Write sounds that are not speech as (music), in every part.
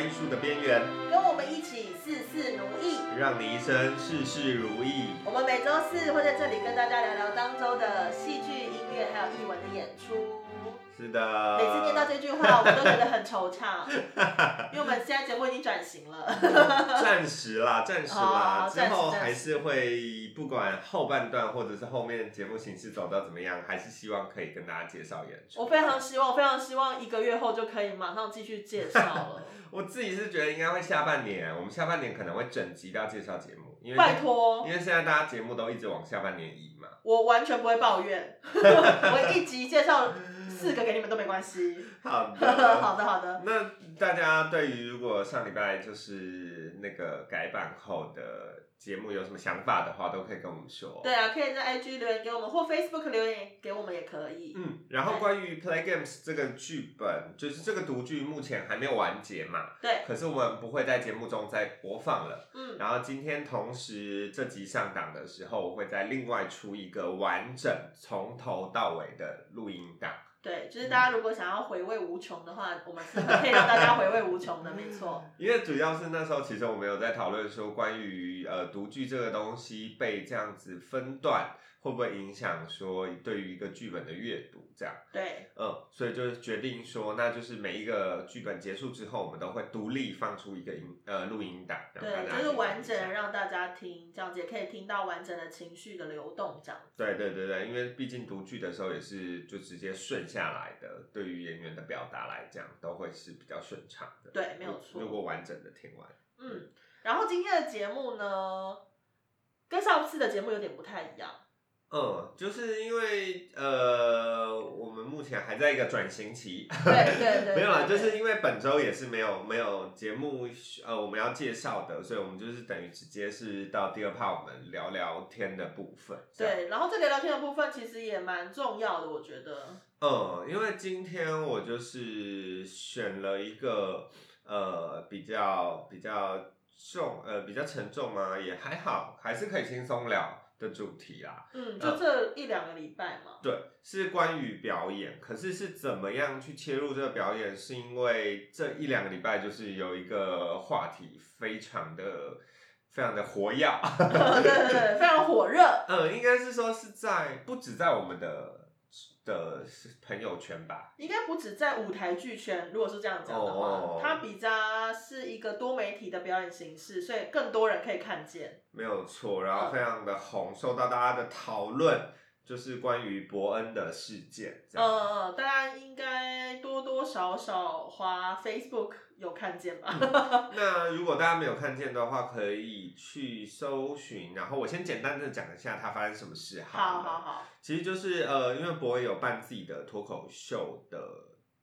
艺术的边缘，跟我们一起事事如意，让你一生事事如意。我们每周四会在这里跟大家聊聊当周的戏剧、音乐还有艺文的演出。是的，每次念到这句话，我们都觉得很惆怅，(laughs) 因为我们现在节目已经转型了。暂时啦，暂时啦，哦之后还是会不管后半段或者是后面节目形式走到怎么样，还是希望可以跟大家介绍演出。我非常希望，非常希望一个月后就可以马上继续介绍了。(laughs) 我自己是觉得应该会下半年，我们下半年可能会整集都要介绍节目，因为拜托因，为现在大家节目都一直往下半年移嘛。我完全不会抱怨，(laughs) 我一集介绍四个给你们都没关系。好的，(laughs) 好的，好的。那大家对于如果上礼拜就是那个改版后的节目有什么想法的话，都可以跟我们说。对啊，可以在 IG 留言给我们，或 Facebook 留言给我们也可以。嗯，然后关于 Play Games 这个剧本，就是这个独剧目前还没有完结嘛，对，可是我们不会在节目中再播放了。嗯，然后今天同时这集上档的时候，我会再另外出一个完整从头到尾的录音档。对，就是大家如果想要回味无穷的话，我们是可以让大家回味无穷的，没 (laughs) 错。因为主要是那时候，其实我们有在讨论说，关于呃独剧这个东西被这样子分段，会不会影响说对于一个剧本的阅读这样？对，嗯，所以就是决定说，那就是每一个剧本结束之后，我们都会独立放出一个音呃录音档，让大对，就是完整去听一下让大家听，这样子也可以听到完整的情绪的流动，这样子。对对对对，因为毕竟读剧的时候也是就直接顺下来的，对于演员的表达来讲，都会是比较顺畅的。对没有错如果完整的听完，嗯，然后今天的节目呢，跟上次的节目有点不太一样。嗯，就是因为呃，我们目前还在一个转型期，对对 (laughs) 对没有啦，就是因为本周也是没有没有节目呃我们要介绍的，所以我们就是等于直接是到第二趴我们聊聊天的部分。对，然后这个聊天的部分其实也蛮重要的，我觉得。嗯，因为今天我就是选了一个呃比较比较重呃比较沉重嘛，也还好，还是可以轻松聊的主题啦。嗯，就这一两个礼拜嘛。对，是关于表演，可是是怎么样去切入这个表演？是因为这一两个礼拜就是有一个话题非常的非常的活跃，(laughs) 对对对，非常火热。嗯，应该是说是在不止在我们的的朋友圈吧，应该不止在舞台剧圈，如果是这样讲的话，哦它比较是一个多媒体的表演形式，所以更多人可以看见。没有错，然后嗯非常的红，受到大家的讨论，就是关于伯恩的事件，这样。呃，大家应该多多少少花 Facebook 有看见吧？(laughs) 那如果大家没有看见的话，可以去搜寻。然后我先简单的讲一下它发生什么事好。好好好，其实就是呃，因为博伟有办自己的脱口秀的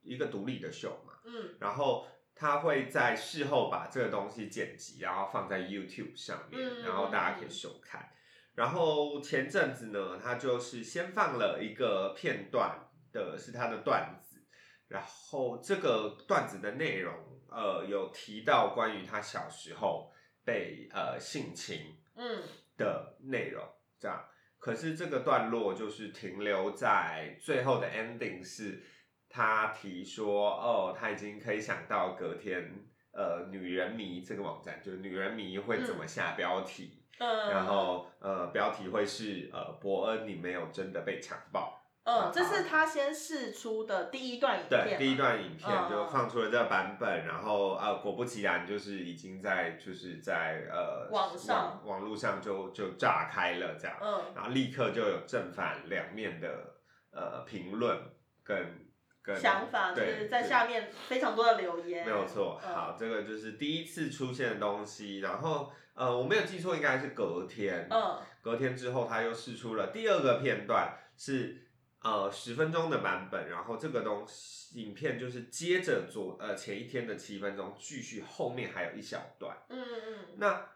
一个独立的秀嘛，嗯然后他会在事后把这个东西剪辑，然后放在 YouTube 上面，嗯然后大家可以收看。然后前阵子呢，他就是先放了一个片段的，是他的段子，然后这个段子的内容，呃，有提到关于他小时候被呃性侵，嗯。的内容，这样。可是这个段落就是停留在最后的 ending 是，他提说，哦，他已经可以想到隔天，呃，女人迷这个网站，就是女人迷会怎么下标题，嗯，然后呃，标题会是呃，伯恩你没有真的被强暴，嗯，这是他先试出的第一段影片，对，第一段影片嗯就放出了这个版本，然后呃，果不其然，就是已经在就是在呃网上。网网络上就就炸开了这样，嗯。然后立刻就有正反两面的呃评论跟跟想法，就对是在下面非常多的留言，没有错，嗯。好，这个就是第一次出现的东西，然后呃，我没有记错，应该是隔天，嗯。隔天之后他又试出了第二个片段，是呃十分钟的版本，然后这个东西影片就是接着昨呃前一天的七分钟继续，后面还有一小段，嗯嗯。那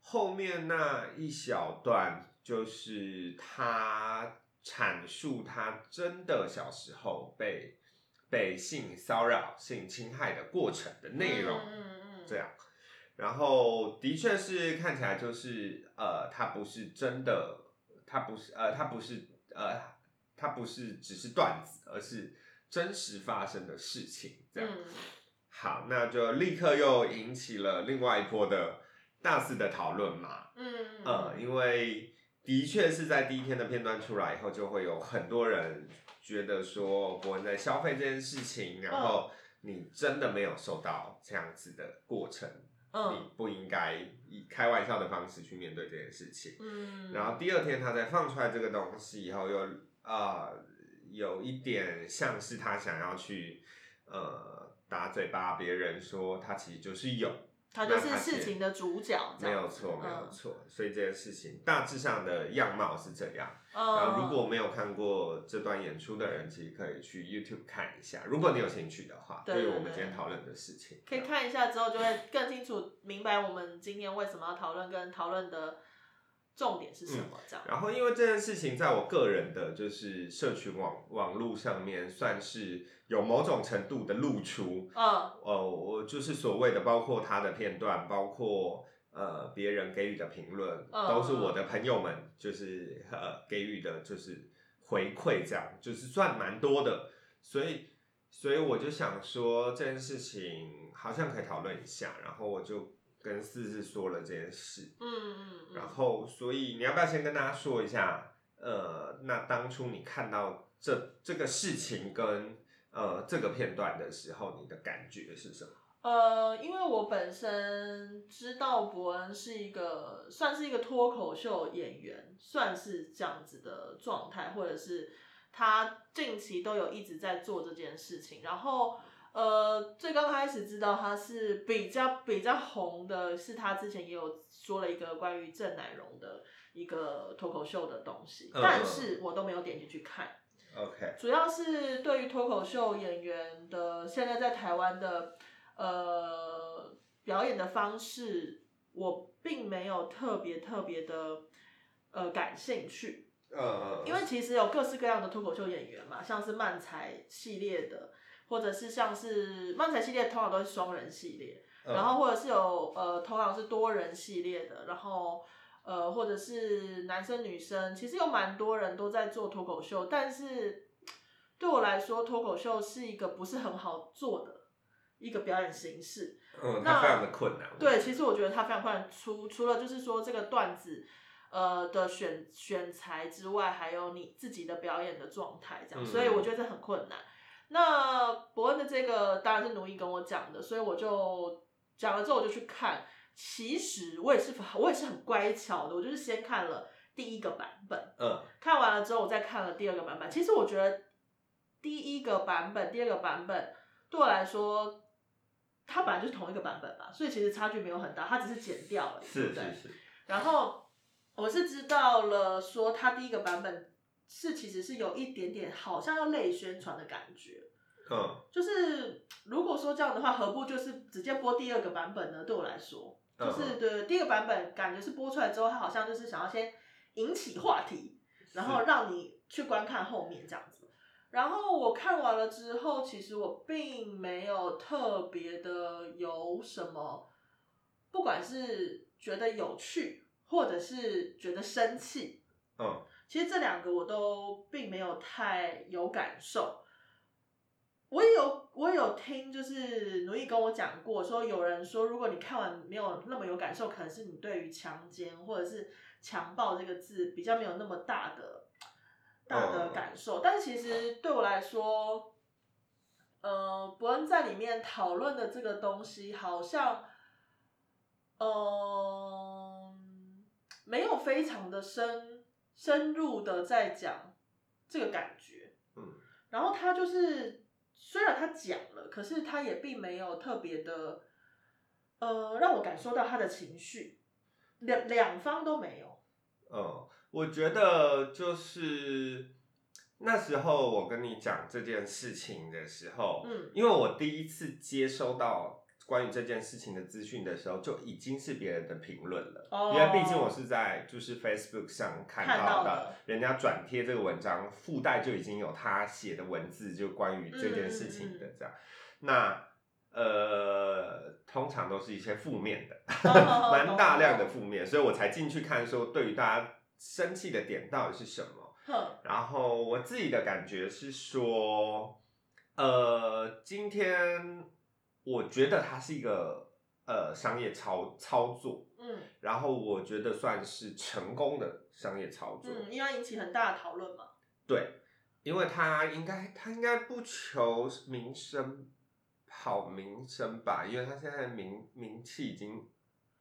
后面那一小段就是他阐述他真的小时候被被性骚扰、性侵害的过程的内容，嗯嗯嗯，这样。然后的确是看起来就是呃，他不是真的，他不是呃，他不是呃，他不是只是段子，而是真实发生的事情这样。嗯好，那就立刻又引起了另外一波的大肆的讨论嘛。嗯呃，因为的确是在第一天的片段出来以后，就会有很多人觉得说伯恩在消费这件事情，然后你真的没有受到这样子的过程，嗯你不应该以开玩笑的方式去面对这件事情。嗯，然后第二天他再放出来这个东西以后，又呃有一点像是他想要去呃打嘴巴别人说他其实就是有，他就是事情的主角，这没有错没有嗯错，所以这件事情大致上的样貌是这样。然嗯，后如果没有看过这段演出的人，其实可以去 YouTube 看一下，如果你有兴趣的话，对于我们今天讨论的事情，可以看一下之后，就会更清楚明白我们今天为什么要讨论，跟讨论的重点是什么，这样。然后，因为这件事情在我个人的就是社群网网络上面，算是有某种程度的露出。嗯呃，我就是所谓的，包括他的片段，包括呃别人给予的评论，嗯都是我的朋友们就是呃给予的，就是回馈，这样就是算蛮多的。所以，所以我就想说这件事情好像可以讨论一下，然后我就跟四四说了这件事。嗯嗯嗯，然后，所以你要不要先跟大家说一下，呃，那当初你看到这这个事情跟呃这个片段的时候，你的感觉是什么？呃，因为我本身知道伯恩是一个算是一个脱口秀演员，算是这样子的状态，或者是他近期都有一直在做这件事情。然后，呃，最刚开始知道他是比较比较红的，是他之前也有说了一个关于郑乃荣的一个脱口秀的东西，嗯。但是我都没有点进去看。OK，主要是对于脱口秀演员的现在在台湾的呃表演的方式，我并没有特别特别的呃感兴趣，呃，因为其实有各式各样的脱口秀演员嘛，像是漫才系列的，或者是像是漫才系列通常都是双人系列，嗯然后或者是有呃通常是多人系列的，然后呃或者是男生女生，其实有蛮多人都在做脱口秀，但是对我来说，脱口秀是一个不是很好做的一个表演形式。嗯，那它非常的困难。对，其实我觉得它非常困难，除除了就是说这个段子。呃的选选材之外，还有你自己的表演的状态，这样，嗯所以我觉得这很困难。那伯恩的这个当然是奴役跟我讲的，所以我就讲了之后我就去看。其实我也是我也是很乖巧的，我就是先看了第一个版本，嗯看完了之后我再看了第二个版本。其实我觉得第一个版本、第二个版本对我来说，它本来就是同一个版本嘛，所以其实差距没有很大，它只是剪掉了，对是？是是，然后我是知道了，说它第一个版本是其实是有一点点好像要类宣传的感觉，嗯就是如果说这样的话，何不就是直接播第二个版本呢？对我来说，就是嗯对第一个版本感觉是播出来之后，它好像就是想要先引起话题，然后让你去观看后面这样子。然后我看完了之后，其实我并没有特别的有什么，不管是觉得有趣，或者是觉得生气，嗯其实这两个我都并没有太有感受。我也有我也有听，就是奴役跟我讲过，说有人说，如果你看完没有那么有感受，可能是你对于强奸或者是强暴这个字比较没有那么大的大的感受。但是其实对我来说，呃，伯恩在里面讨论的这个东西，好像，嗯、没有非常的深深入的在讲这个感觉。嗯然后他就是，虽然他讲了，可是他也并没有特别的，呃，让我感受到他的情绪，两两方都没有。嗯，我觉得就是那时候我跟你讲这件事情的时候，嗯因为我第一次接收到关于这件事情的资讯的时候，就已经是别人的评论了。哦因为毕竟我是在就是 Facebook 上看看到到的的，人家转贴这个文章，附带就已经有他写的文字，就关于这件事情的嗯这样。那呃，通常都是一些负面的，(laughs) 哦蛮大量的负面，所以我才进去看，说对于大家生气的点到底是什么。然后我自己的感觉是说，呃，今天我觉得它是一个呃商业操操作，嗯然后我觉得算是成功的商业操作。嗯，因为引起很大的讨论嘛。对，因为他应该他应该不求名声好名声吧，因为他现在名名气已经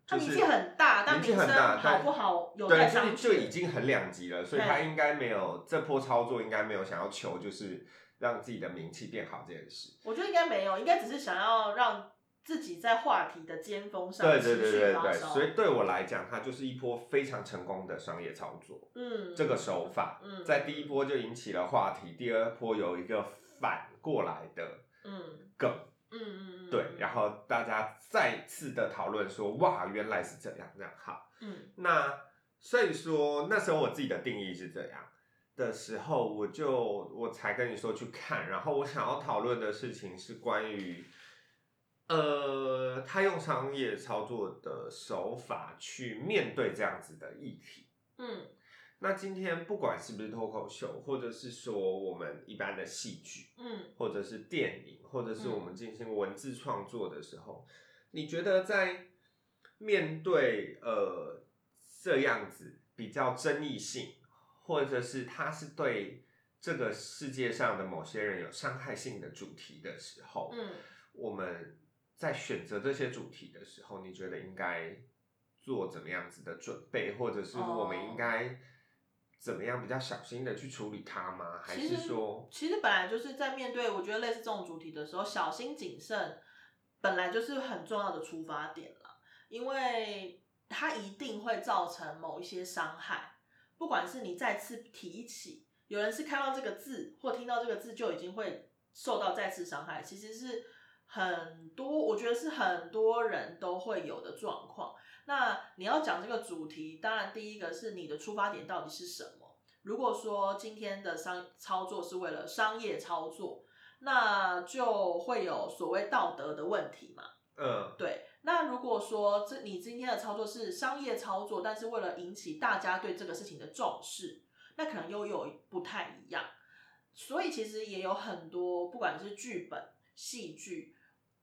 就是他名气很大，但名气很大，好但不好有对，待就商榷就已经很两极了，所以他对应该没有这波操作，应该没有想要求就是让自己的名气变好这件事。我觉得应该没有，应该只是想要让自己在话题的尖峰上对对持对对对。所以对我来讲，它就是一波非常成功的商业操作。嗯，这个手法，嗯在第一波就引起了话题，第二波有一个反过来的嗯梗，嗯嗯嗯，对，然后大家再次的讨论说，哇，原来是这样，这样好。嗯那所以说那时候我自己的定义是这样的时候，我就我才跟你说去看，然后我想要讨论的事情是关于，呃，他用商业操作的手法去面对这样子的议题。嗯。那今天不管是不是脱口秀，或者是说我们一般的戏剧，嗯。或者是电影，或者是我们进行文字创作的时候，你觉得在面对呃这样子比较争议性，或者是它是对这个世界上的某些人有伤害性的主题的时候，嗯，我们在选择这些主题的时候，你觉得应该做怎么样子的准备，或者是我们应该怎么样比较小心的去处理它吗？还是说，其实本来就是在面对我觉得类似这种主题的时候，小心谨慎本来就是很重要的出发点了，因为它一定会造成某一些伤害，不管是你再次提起，有人是看到这个字或听到这个字就已经会受到再次伤害，其实是很多，我觉得是很多人都会有的状况。那你要讲这个主题，当然第一个是你的出发点到底是什么。如果说今天的商操作是为了商业操作，那就会有所谓道德的问题嘛。嗯对，那如果说这你今天的操作是商业操作，但是为了引起大家对这个事情的重视，那可能又有不太一样。所以其实也有很多，不管是剧本、戏剧，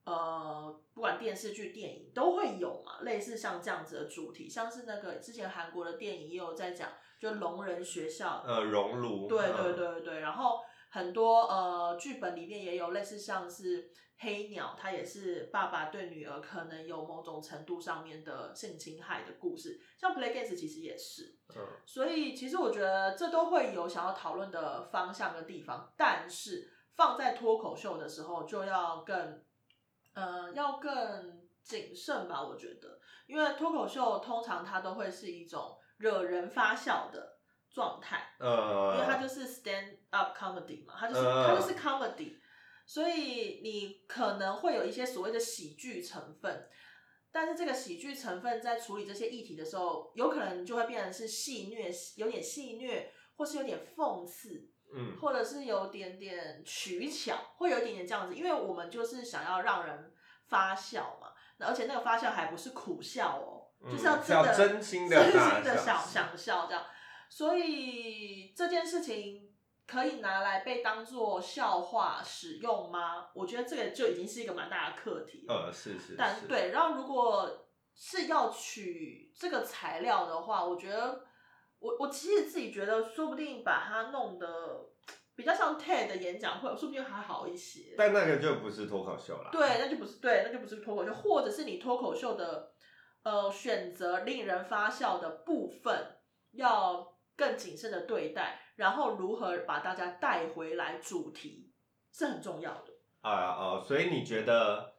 呃，不管电视剧、电影都会有嘛，类似像这样子的主题，像是那个之前韩国的电影也有在讲，就聋人学校，呃，熔炉，对对对，对对，然后很多呃剧本里面也有类似像是黑鸟，它也是爸爸对女儿可能有某种程度上面的性侵害的故事，像 Play Games 其实也是，嗯。所以其实我觉得这都会有想要讨论的方向跟地方，但是放在脱口秀的时候就要更呃要更谨慎吧，我觉得，因为脱口秀通常它都会是一种惹人发笑的状态。呃，因为它就是 stand up comedy 嘛，它就是、嗯。它就是 comedy，所以你可能会有一些所谓的喜剧成分，但是这个喜剧成分在处理这些议题的时候，有可能就会变成是戏虐，有点戏虐，或是有点讽刺，嗯。或者是有点点取巧，会有一点点这样子，因为我们就是想要让人发笑嘛，那而且那个发笑还不是苦笑哦，嗯就是要真的真心的真心的笑想。想笑这样，所以这件事情可以拿来被当做笑话使用吗？我觉得这个就已经是一个蛮大的课题了。呃，是是是，但对，然后如果是要取这个材料的话，我觉得我我其实自己觉得，说不定把它弄得比较像 TED 的演讲会，说不定还好一些。但那个就不是脱口秀啦。对，那就不是对，那就不是脱口秀，或者是你脱口秀的呃选择令人发笑的部分要更谨慎的对待，然后如何把大家带回来主题是很重要的。啊哦，所以你觉得，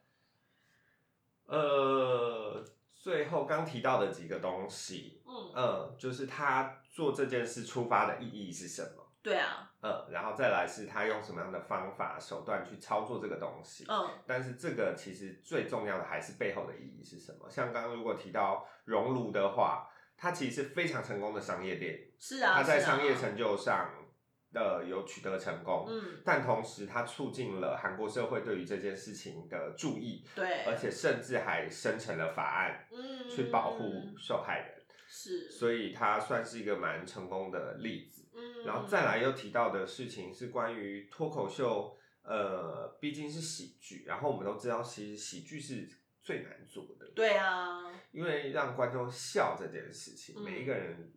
呃，最后刚提到的几个东西，嗯，嗯，就是他做这件事出发的意义是什么？对啊，嗯，然后再来是他用什么样的方法手段去操作这个东西。嗯但是这个其实最重要的还是背后的意义是什么？像刚刚如果提到熔炉的话，它其实是非常成功的商业电影，是啊，它在商业成就上的有取得成功。嗯，但同时，它促进了韩国社会对于这件事情的注意，对，而且甚至还生成了法案嗯去保护受害人，是，所以它算是一个蛮成功的例子。嗯，然后再来又提到的事情是关于脱口秀，呃，毕竟是喜剧，然后我们都知道，其实喜剧是最难做的，对啊，因为让观众笑这件事情，嗯每一个人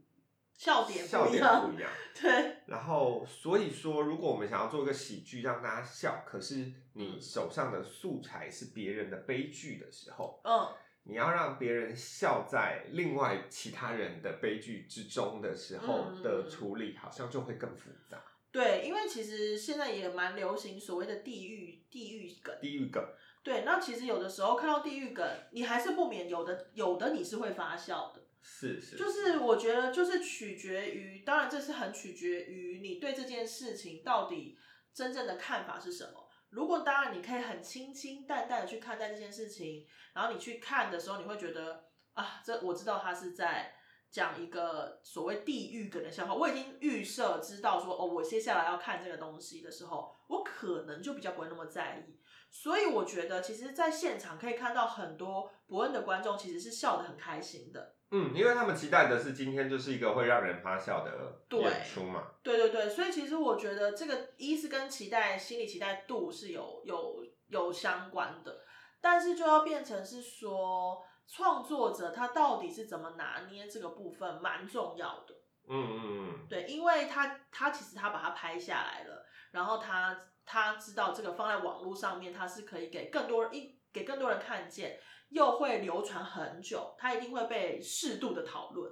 笑点笑点不一样。对，然后，所以说，如果我们想要做一个喜剧让大家笑，可是你手上的素材是别人的悲剧的时候，嗯，你要让别人笑在另外其他人的悲剧之中的时候嗯的处理，好像就会更复杂。对，因为其实现在也蛮流行所谓的地狱地狱梗。地狱梗，对，那其实有的时候看到地狱梗，你还是不免有的有的你是会发笑的。是是，就是我觉得就是取决于，当然这是很取决于你对这件事情到底真正的看法是什么。如果当然你可以很清清淡淡的去看待这件事情，然后你去看的时候，你会觉得啊，这我知道他是在讲一个所谓地狱梗的笑话，我已经预设知道说哦，我接下来要看这个东西的时候，我可能就比较不会那么在意。所以我觉得，其实，在现场可以看到很多伯恩的观众其实是笑得很开心的。嗯，因为他们期待的是今天就是一个会让人发笑的对演出嘛。对对对，所以其实我觉得这个一是跟期待、心理期待度是有有有相关的，但是就要变成是说创作者他到底是怎么拿捏这个部分，蛮重要的。嗯嗯嗯，对，因为他他其实他把它拍下来了，然后他他知道这个放在网络上面，他是可以给更多人一给更多人看见，又会流传很久，他一定会被适度的讨论。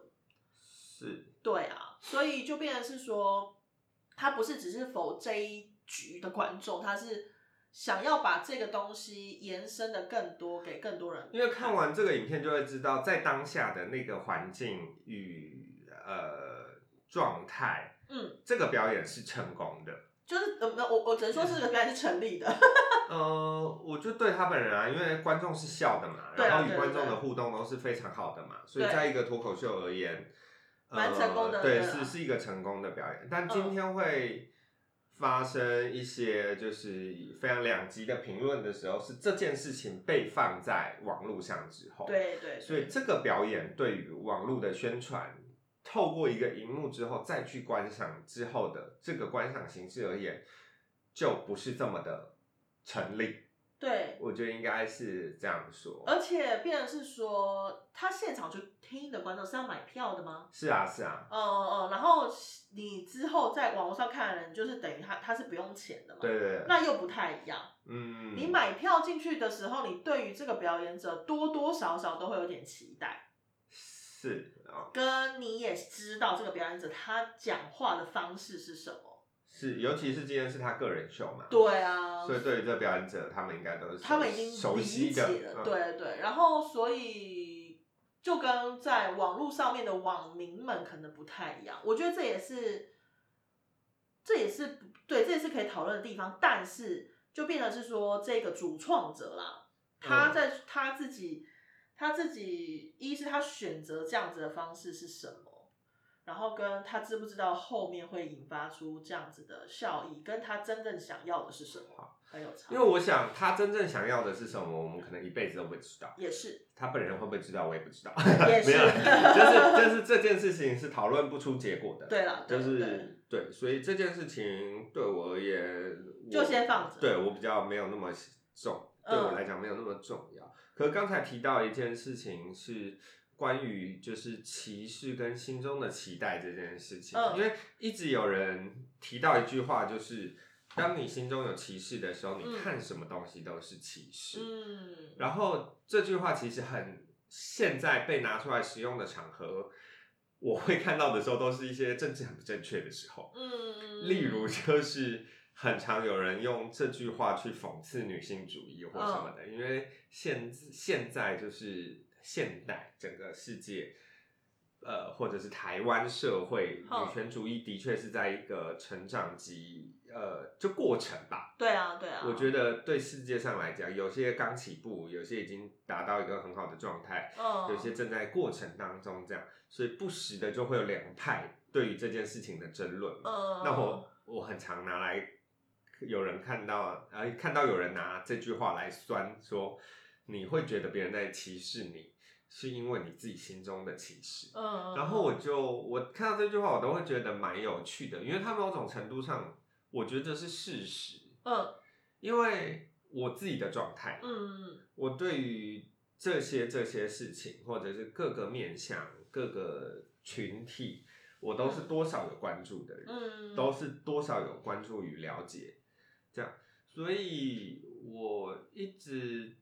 是，对啊，所以就变成是说，他不是只是否这一局的观众，他是想要把这个东西延伸的更多，给更多人。因为看完这个影片就会知道，在当下的那个环境与呃状态，嗯，这个表演是成功的。就是呃，我我只能说这个表演是成立的。(laughs) 呃，我就对他本人啊，因为观众是笑的嘛，对啊然后与观众的互动都是非常好的嘛，所以对在一个脱口秀而言，蛮成功的呃、对，对啊是是一个成功的表演。但嗯今天会发生一些就是非常两极的评论的时候，是这件事情被放在网络上之后，，对对，所以这个表演对于网络的宣传。透过一个荧幕之后再去观赏之后的这个观赏形式而言，就不是这么的成立。对，我觉得应该是这样说。而且变成是说，他现场去听的观众是要买票的吗？是啊，是啊，嗯嗯嗯，然后你之后在网络上看的人，就是等于他他是不用钱的嘛，对对对，那又不太一样。嗯，你买票进去的时候，你对于这个表演者多多少少都会有点期待，是啊，跟你也知道这个表演者他讲话的方式是什么。是，尤其是今天是他个人秀嘛，，对啊，所以对于这表演者，他们应该都是他们已经熟理悉了，嗯，对对。然后所以就跟在网络上面的网民们可能不太一样，我觉得这也是，这也是不对，这也是可以讨论的地方。但是就变成是说，这个主创者啦，他嗯在他自己，他自己一是他选择这样子的方式是什么，然后跟他知不知道后面会引发出这样子的效益，跟他真正想要的是什么，很有差。因为我想他真正想要的是什么，我们可能一辈子都不会知道。也是，他本人会不会知道，我也不知道。也 (laughs) 是没有，就是就是这件事情是讨论不出结果的。对了，就是对，所以这件事情对我而言，就先放着对我比较没有那么重，对我嗯来讲没有那么重要。可是刚才提到一件事情是关于就是歧视跟心中的期待这件事情，嗯。因为一直有人提到一句话，就是当你心中有歧视的时候，你嗯。看什么东西都是歧视。嗯，然后这句话其实很现在被拿出来使用的场合，我会看到的时候都是一些政治很不正确的时候，嗯，例如就是很常有人用这句话去讽刺女性主义或什么的，因为现现在就是现代整个世界。呃，或者是台湾社会，嗯女权主义的确是在一个成长及呃，就过程吧，对啊，对啊，我觉得对世界上来讲，有些刚起步，有些已经达到一个很好的状态，嗯，有些正在过程当中，这样，所以不时的就会有两派对于这件事情的争论。嗯，那我我很常拿来，有人看到，呃，看到有人拿这句话来酸，说你会觉得别人在歧视你，是因为你自己心中的歧视。嗯，然后我就我看到这句话，我都会觉得蛮有趣的，因为它某种程度上，我觉得是事实。嗯。因为我自己的状态，嗯我对于这些这些事情，或者是各个面向、各个群体，我都是多少有关注的人，嗯，都是多少有关注与了解，所以我一直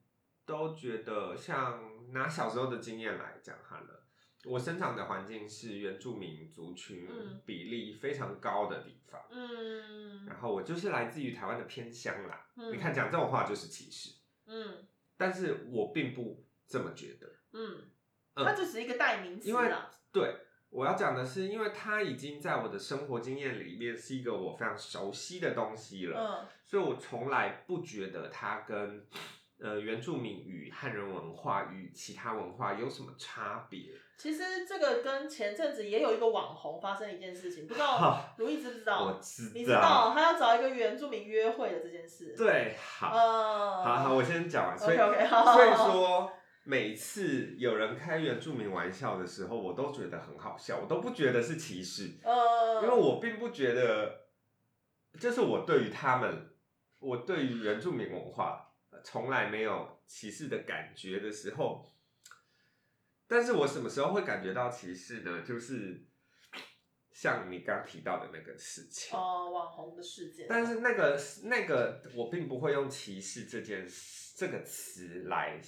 都觉得，像拿小时候的经验来讲好了。我生长的环境是原住民族群嗯比例非常高的地方，嗯然后我就是来自于台湾的偏乡啦。嗯你看讲这种话就是歧视，嗯但是我并不这么觉得。嗯，嗯它只是一个代名词因为。对我要讲的是，因为它已经在我的生活经验里面是一个我非常熟悉的东西了，嗯所以我从来不觉得它跟呃原住民与汉人文化与其他文化有什么差别。其实这个跟前阵子也有一个网红发生一件事情，不知道好如意知不知道？我知你知道他要找一个原住民约会的这件事？，对，好，呃，好好，我先讲完。所以所以说，每次有人开原住民玩笑的时候，我都觉得很好笑，我都不觉得是歧视，呃，因为我并不觉得，就是我对于他们，我对于原住民文化呃从来没有歧视的感觉的时候，但是我什么时候会感觉到歧视呢？就是像你刚提到的那个事情。哦，网红的事件，但是那个那个，我并不会用歧视这件事这个词来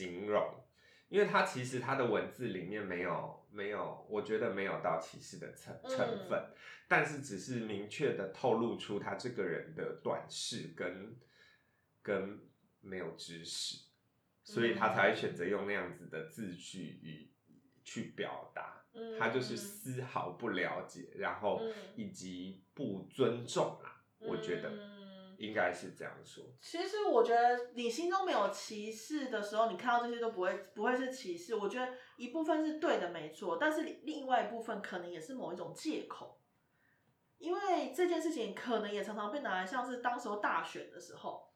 形容，因为它其实它的文字里面没有没有，我觉得没有到歧视的成嗯成分，但是只是明确的透露出他这个人的短视跟跟没有知识，所以他才会选择用那样子的字句语去表达。嗯他就是丝毫不了解，然后嗯以及不尊重啦。我觉得嗯应该是这样说。其实我觉得你心中没有歧视的时候，你看到这些都不会不会是歧视。我觉得一部分是对的，没错，但是另外一部分可能也是某一种借口，因为这件事情可能也常常被拿来像是当时候大选的时候，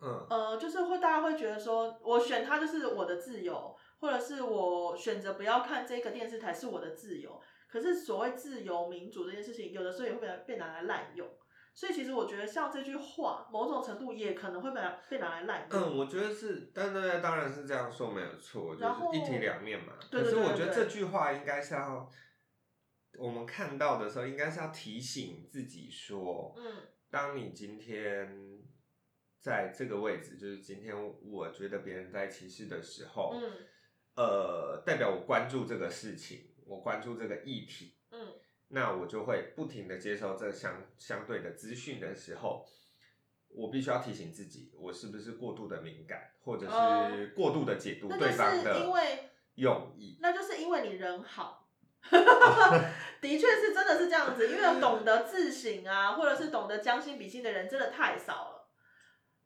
嗯呃，就是会大家会觉得说，我选他就是我的自由，或者是我选择不要看这个电视台是我的自由。可是所谓自由民主这件事情，有的时候也会被拿被拿来滥用。所以其实我觉得像这句话，某种程度也可能会被被拿来滥用。嗯，我觉得是，但对，当然是这样说没有错，就是一体两面嘛。对可是我觉得这句话应该是要我们看到的时候，应该是要提醒自己说，嗯当你今天在这个位置，就是今天我觉得别人在歧视的时候，嗯呃，代表我关注这个事情，我关注这个议题，嗯那我就会不停的接受这相相对的资讯的时候，我必须要提醒自己，我是不是过度的敏感，或者哦是过度的解读对方的用意。那就是因为你人好。(laughs) 的确是真的是这样子，因为懂得自省啊，或者是懂得将心比心的人真的太少了。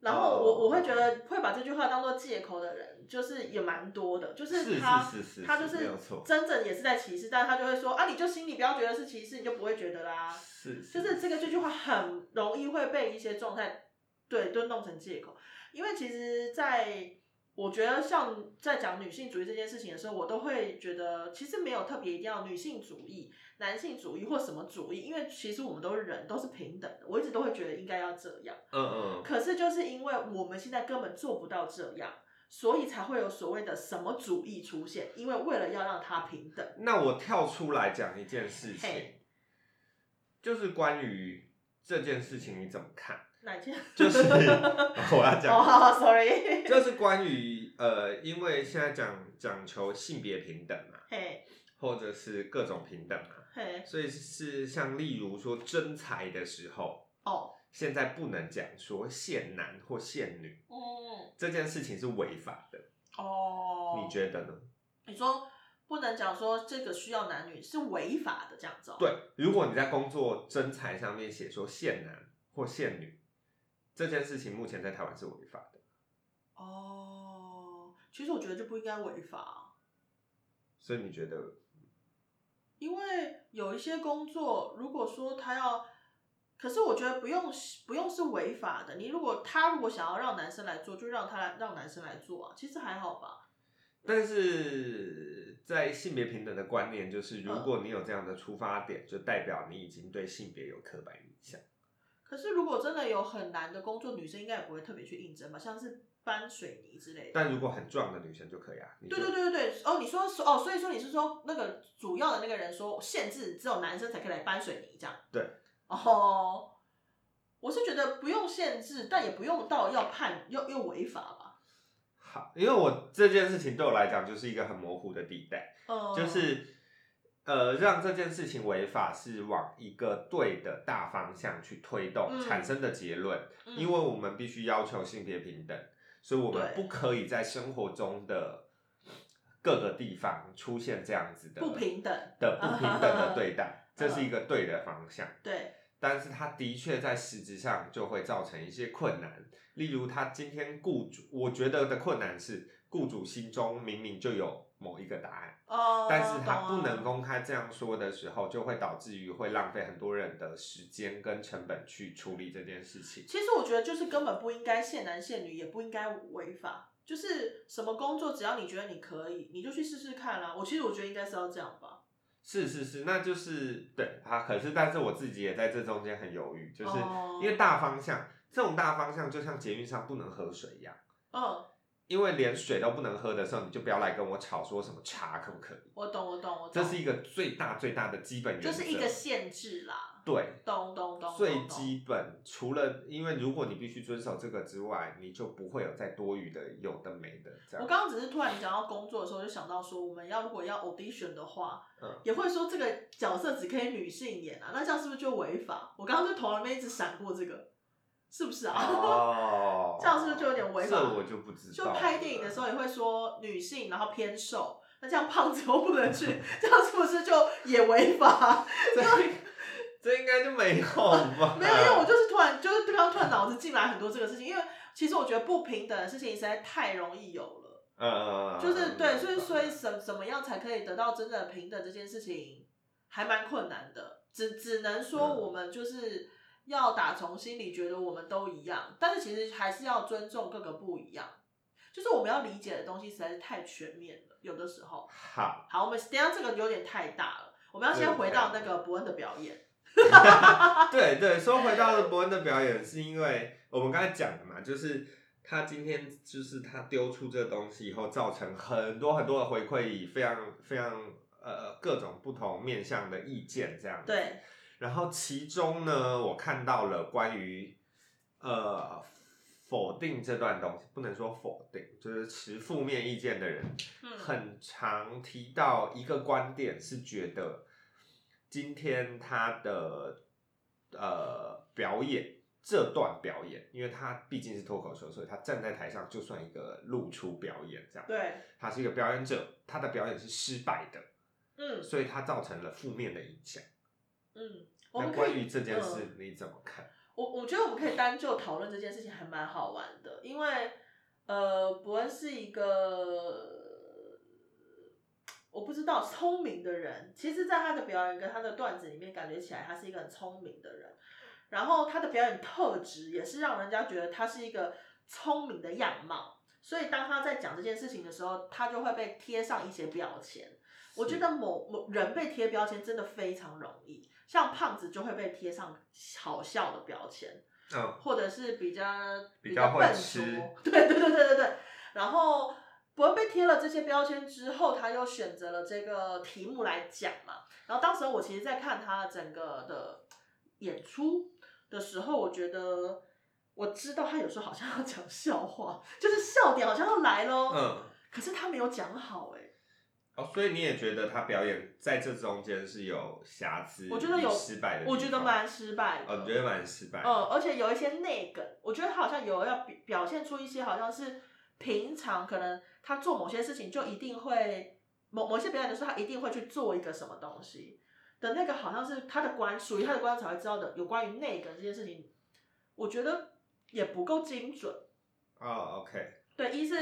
然后我、哦。我会觉得会把这句话当做借口的人，就是也蛮多的，就是是他他就是真正也是在歧视，但是他就会说啊，你就心里不要觉得是歧视，你就不会觉得啦。是，就是这个这句话很容易会被一些状态对都弄成借口，因为其实在我觉得像在讲女性主义这件事情的时候，我都会觉得其实没有特别一定要女性主义、男性主义或什么主义，因为其实我们都是人，都是平等的。我一直都会觉得应该要这样，嗯嗯，可是就是因为我们现在根本做不到这样，所以才会有所谓的什么主义出现，因为为了要让它平等。那我跳出来讲一件事情嘿，就是关于这件事情你怎么看？哪一件？就是 (laughs) 我要讲哦，，sorry。(laughs) 就是关于呃，因为现在讲讲求性别平等嘛，嘿，或者是各种平等嘛，嘿，所以是像例如说征才的时候，哦，现在不能讲说限男或限女嗯，这件事情是违法的，哦，你觉得呢？你说不能讲说这个需要男女是违法的这样子、哦？，对，如果你在工作征才上面写说限男或限女，这件事情目前在台湾是违法的，哦，其实我觉得就不应该违法，所以你觉得？因为有一些工作，如果说他要，可是我觉得不用不用是违法的。你如果他如果想要让男生来做，就让他来让男生来做啊，其实还好吧。但是在性别平等的观念，就是如果你有这样的出发点，就代表你已经对性别有刻板印象。可是如果真的有很难的工作，女生应该也不会特别去应征吧？像是搬水泥之类的。但如果很壮的女生就可以啊。对对对对对，哦，你说说哦，所以说你是说那个主要的那个人说限制只有男生才可以来搬水泥这样？对。哦，我是觉得不用限制，但也不用到要判又又违法吧？好，因为我这件事情对我来讲就是一个很模糊的地带，嗯，就是呃让这件事情违法是往一个对的大方向去推动嗯产生的结论，嗯因为我们必须要求性别平等，所以我们不可以在生活中的各个地方出现这样子的不平等的不平等的对待，(laughs) 这是一个对的方向。(laughs) 对，但是它的确在实质上就会造成一些困难，例如他今天雇主，我觉得的困难是雇主心中明明就有某一个答案，哦，但是他不能公开这样说的时候，就会导致于会浪费很多人的时间跟成本去处理这件事情。其实我觉得就是根本不应该限男限女，也不应该违法。就是什么工作，只要你觉得你可以，你就去试试看啦。我其实我觉得应该是要这样吧。是是是，那就是对啊，可是但是我自己也在这中间很犹豫，就是哦因为大方向这种大方向就像捷运上不能喝水一样。嗯，因为连水都不能喝的时候，你就不要来跟我吵说什么茶可不可以？我懂，我懂，我懂。这是一个最大最大的基本原则，就是一个限制啦。对懂懂懂。最基本。除了因为如果你必须遵守这个之外，你就不会有再多余的有的没的这样。我刚刚只是突然讲到工作的时候，就想到说，我们要如果要 audition 的话，嗯也会说这个角色只可以女性演啊，那这样是不是就违法？我刚刚就头里面一直闪过这个，是不是啊？哦，(laughs) 这样是不是就有点违法这我就不知道。就拍电影的时候也会说女性，然后偏瘦，那这样胖子又不能去，(laughs) 这样是不是就也违法？(laughs) 这这应该就没有吧？没有，因为我就是突然就是刚刚突然脑子进来很多这个事情，因为其实我觉得不平等的事情实在太容易有了，嗯，就是对，所以所以怎怎么样才可以得到真正的平等这件事情还蛮困难的，只只能说嗯我们就是要打从心里觉得我们都一样，但是其实还是要尊重各个不一样，就是我们要理解的东西实在是太全面了，有的时候。好，好，我们等一下这个有点太大了，我们要先回到那个伯恩的表演。(laughs) 对对，说回到伯恩的表演，是因为我们刚才讲的嘛，就是他今天就是他丢出这个东西以后，造成很多很多的回馈，以非常非常呃各种不同面向的意见这样子。对，然后其中呢，我看到了关于呃否定这段东西，不能说否定，就是持负面意见的人，嗯。很常提到一个观点，是觉得今天他的呃表演这段表演，因为他毕竟是脱口秀，所以他站在台上就算一个露出表演这样，对，他是一个表演者，他的表演是失败的，嗯。所以他造成了负面的影响。嗯，我那关于这件事嗯你怎么看？我我觉得我们可以单就讨论这件事情还蛮好玩的，因为呃，伯恩是一个我不知道聪明的人，其实，在他的表演跟他的段子里面，感觉起来他是一个很聪明的人，然后他的表演特质也是让人家觉得他是一个聪明的样貌，所以当他在讲这件事情的时候，他就会被贴上一些标签。我觉得某某人被贴标签真的非常容易，像胖子就会被贴上好笑的标签，嗯，或者是比较比较笨拙，(laughs) 对对对对对对。然后伯恩被贴了这些标签之后，他又选择了这个题目来讲嘛。然后当时我其实，在看他整个的演出的时候，我觉得我知道他有时候好像要讲笑话，就是笑点好像要来咯。嗯，可是他没有讲好哎、哦，所以你也觉得他表演在这中间是有瑕疵，我觉得有失败我觉得蛮失败的。哦，你觉得蛮失败的，嗯，而且有一些内梗，我觉得他好像有要表表现出一些好像是平常可能他做某些事情就一定会某某些表演的时候，他一定会去做一个什么东西的那个，好像是他的观属于他的观众才会知道的有关于内梗这件事情，我觉得也不够精准。哦，OK，对，一是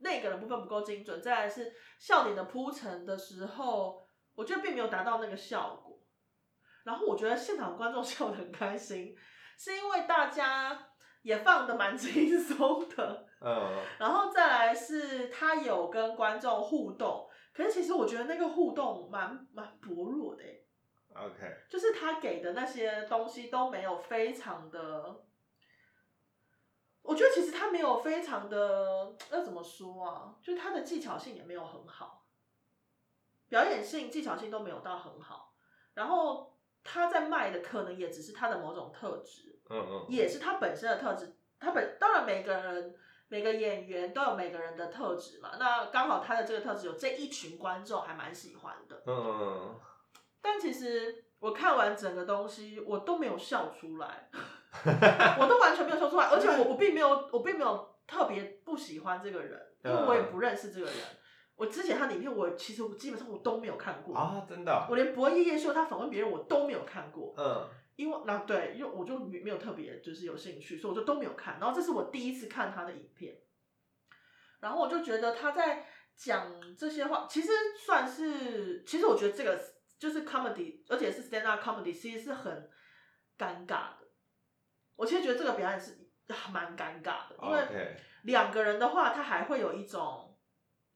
内梗的部分不够精准，再来是笑点的铺陈的时候，我觉得并没有达到那个效果。然后我觉得现场观众笑得很开心，是因为大家也放的蛮轻松的。嗯，(laughs) 然后再来是他有跟观众互动，可是其实我觉得那个互动蛮蛮薄弱的欸 OK，就是他给的那些东西都没有非常的，我觉得其实他没有非常的要怎么说啊？就是他的技巧性也没有很好，表演性、技巧性都没有到很好。然后他在卖的可能也只是他的某种特质，嗯嗯，也是他本身的特质。他本当然每个人每个演员都有每个人的特质嘛。那刚好他的这个特质有这一群观众还蛮喜欢的。嗯嗯但其实我看完整个东西，我都没有笑出来，(laughs) 我都完全没有说出来，(laughs) 而且我我并没有我并没有特别不喜欢这个人，因为我也不认识这个人。我之前他的影片，我其实我基本上我都没有看过，啊，真的哦，我连博弈夜秀他访问别人我都没有看过，嗯因为那对，因为我就没没有特别就是有兴趣，所以我就都没有看。然后这是我第一次看他的影片，然后我就觉得他在讲这些话，其实算是，其实我觉得这个就是 comedy，而且是 stand up comedy，其实是很尴尬的。我其实觉得这个表演是蛮尴尬的，因为两个人的话，他还会有一种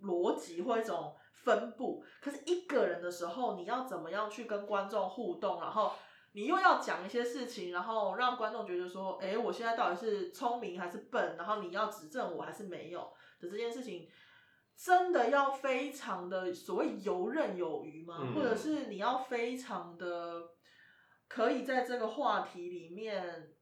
逻辑或一种分布。可是一个人的时候，你要怎么样去跟观众互动，然后你又要讲一些事情，然后让观众觉得说，哎，我现在到底是聪明还是笨？然后你要指正我还是没有的这件事情，真的要非常的所谓游刃有余吗？嗯或者是你要非常的可以在这个话题里面，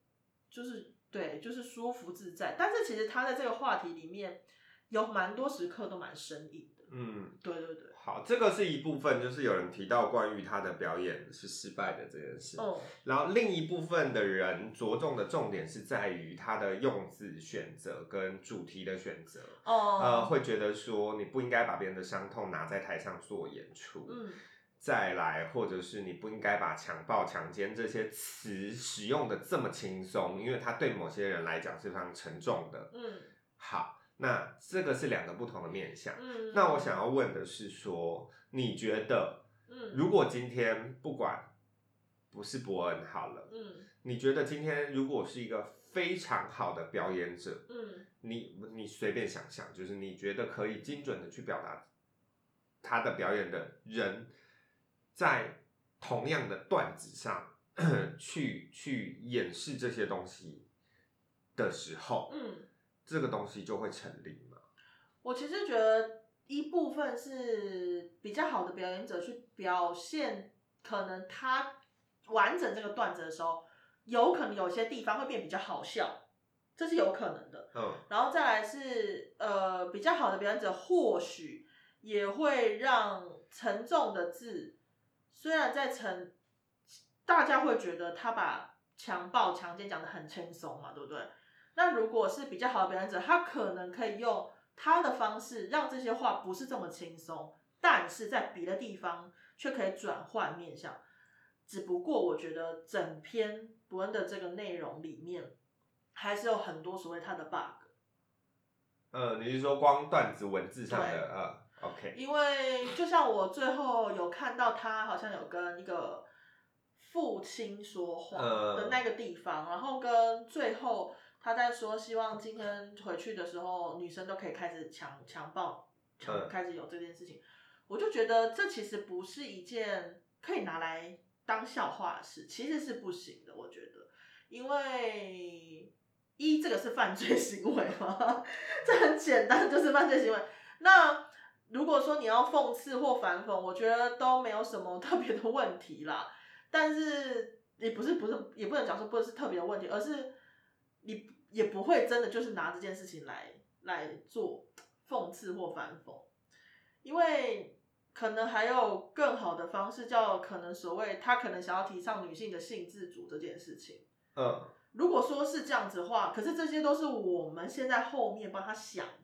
就是对，就是舒服自在。但是其实他在这个话题里面有蛮多时刻都蛮生硬的。嗯。对对对，好，这个是一部分，就是有人提到关于他的表演是失败的这件事。嗯然后另一部分的人着重的重点是在于他的用字选择跟主题的选择，哦，呃，会觉得说你不应该把别人的伤痛拿在台上做演出。嗯再来，或者是你不应该把强暴、强奸这些词使用的这么轻松，因为它对某些人来讲是非常沉重的。嗯好，那这个是两个不同的面向。嗯，那我想要问的是说，你觉得嗯，如果今天不管不是伯恩好了，嗯你觉得今天如果是一个非常好的表演者，嗯你你随便想象，就是你觉得可以精准的去表达他的表演的人，在同样的段子上 (clears throat) 去去演示这些东西的时候，嗯，这个东西就会成立吗？我其实觉得一部分是比较好的表演者去表现，可能他完整这个段子的时候，有可能有些地方会变比较好笑，这是有可能的。嗯然后再来是呃比较好的表演者，或许也会让沉重的字，虽然在成，大家会觉得他把强暴、强奸讲的很轻松嘛，对不对？那如果是比较好的表演者，他可能可以用他的方式让这些话不是这么轻松，但是在别的地方却可以转换面向。只不过我觉得整篇伯恩的这个内容里面，还是有很多所谓他的 bug。呃，你是说光段子文字上的呃，OK，因为就像我最后有看到他好像有跟一个父亲说话嗯的那个地方，然后跟最后他在说希望今天回去的时候女生都可以开始强强暴，强嗯开始有这件事情，我就觉得这其实不是一件可以拿来当笑话的事，其实是不行的，我觉得，因为一这个是犯罪行为吗？(laughs) 这很简单，就是犯罪行为。那如果说你要讽刺或反讽，我觉得都没有什么 (laughs) 特别的问题啦。但是也不是不是，也不能讲说不是特别的问题，而是你也不会真的就是拿这件事情来来做讽刺或反讽，因为可能还有更好的方式，叫可能所谓他可能想要提倡女性的性自主这件事情。嗯如果说是这样子的话，可是这些都是我们现在后面帮他想的，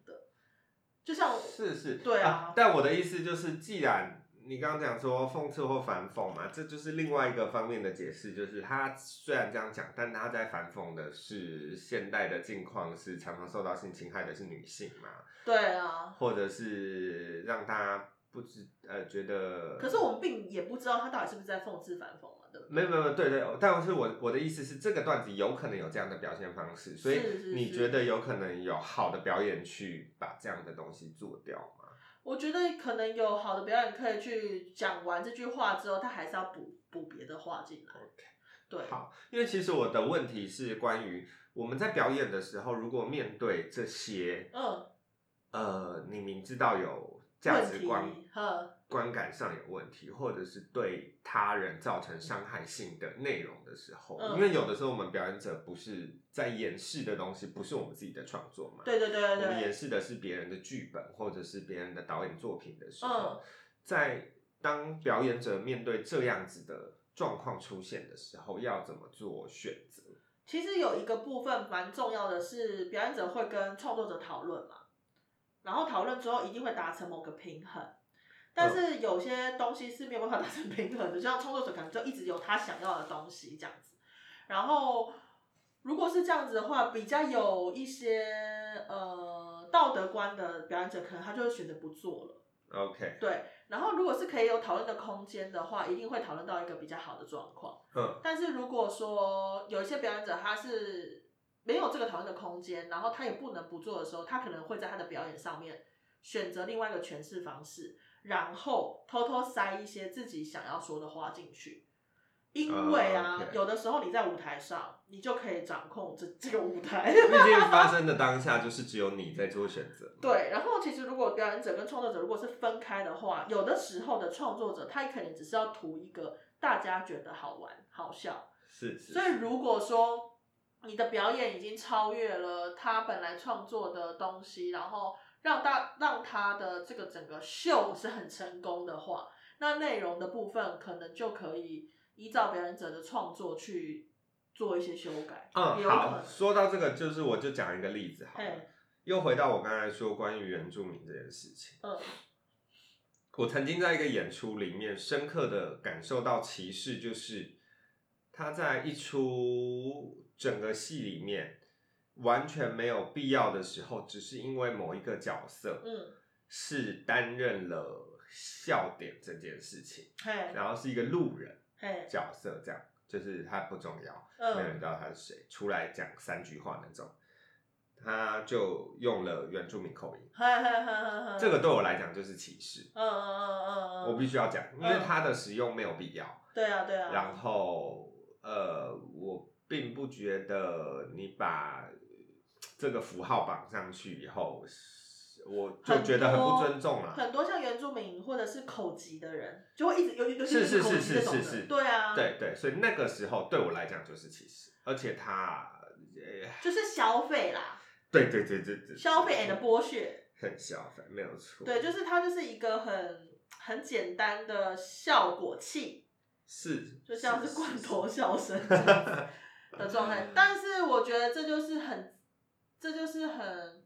就像是是，对啊但我的意思就是，既然你刚刚讲说讽刺或反讽嘛，这就是另外一个方面的解释，就是他虽然这样讲，但他在反讽的是现代的境况是常常受到性侵害的是女性嘛，对啊。或者是让大家不知呃觉得，可是我们并也不知道他到底是不是在讽刺反讽嘛，对不对？没有没有对对，但是我我的意思是，这个段子有可能有这样的表现方式，所以你觉得有可能有好的表演去把这样的东西做掉吗？我觉得可能有好的表演可以去讲完这句话之后，他还是要补补别的话进来。OK，对，好，因为其实我的问题是关于我们在表演的时候，如果面对这些嗯，呃，你明知道有价值观呵观感上有问题，或者是对他人造成伤害性的内容的时候，嗯因为有的时候我们表演者不是在演示的东西，不是我们自己的创作嘛，对对对对我们演对，示的是别人的剧本或者是别人的导演作品的时候，嗯在当表演者面对这样子的状况出现的时候，要怎么做选择？其实有一个部分蛮重要的是，表演者会跟创作者讨论嘛，然后讨论之后一定会达成某个平衡。但是有些东西是没有办法达成平衡的，就像创作者可能就一直有他想要的东西这样子。然后如果是这样子的话，比较有一些呃道德观的表演者，可能他就会选择不做了。OK，对，然后如果是可以有讨论的空间的话，一定会讨论到一个比较好的状况。嗯，但是如果说有一些表演者他是没有这个讨论的空间，然后他也不能不做的时候，他可能会在他的表演上面选择另外一个诠释方式，然后偷偷塞一些自己想要说的话进去。因为啊有的时候你在舞台上，你就可以掌控这这个舞台。毕竟 (laughs) 发生的当下就是只有你在做选择。对，然后其实如果表演者跟创作者如果是分开的话，有的时候的创作者他可能只是要图一个大家觉得好玩、好笑。是是。所以如果说你的表演已经超越了他本来创作的东西，然后让大让他的这个整个秀是很成功的话，那内容的部分可能就可以依照表演者的创作去做一些修改。嗯，好。说到这个，就是我就讲一个例子好了。又回到我刚才说关于原住民这件事情。嗯我曾经在一个演出里面深刻的感受到歧视，就是他在一出整个戏里面完全没有必要的时候，只是因为某一个角色嗯，是担任了笑点这件事情，嘿，然后是一个路人嘿，角色，这样就是他不重要，没有人嗯知道他是谁，出来讲三句话那种，他就用了原住民口音，这个对我来讲就是歧视。嗯嗯嗯嗯嗯，我必须要讲，因为它的使用没有必要。对啊对啊，然后，呃，我并不觉得你把这个符号绑上去以后，我就觉得很不尊重了。很多像原住民或者是口疾的人，就会一直尤尤其是是口疾是这种的，是是，对啊，，对对，所以那个时候对我来讲就是歧视，而且他，呃，就是消费啦，对对对对对，消费 and 剥削，很消费，没有错。对，就是它就是一个很很简单的效果器，是，就像是罐头笑声的状态。但是我觉得这就是很，这就是很，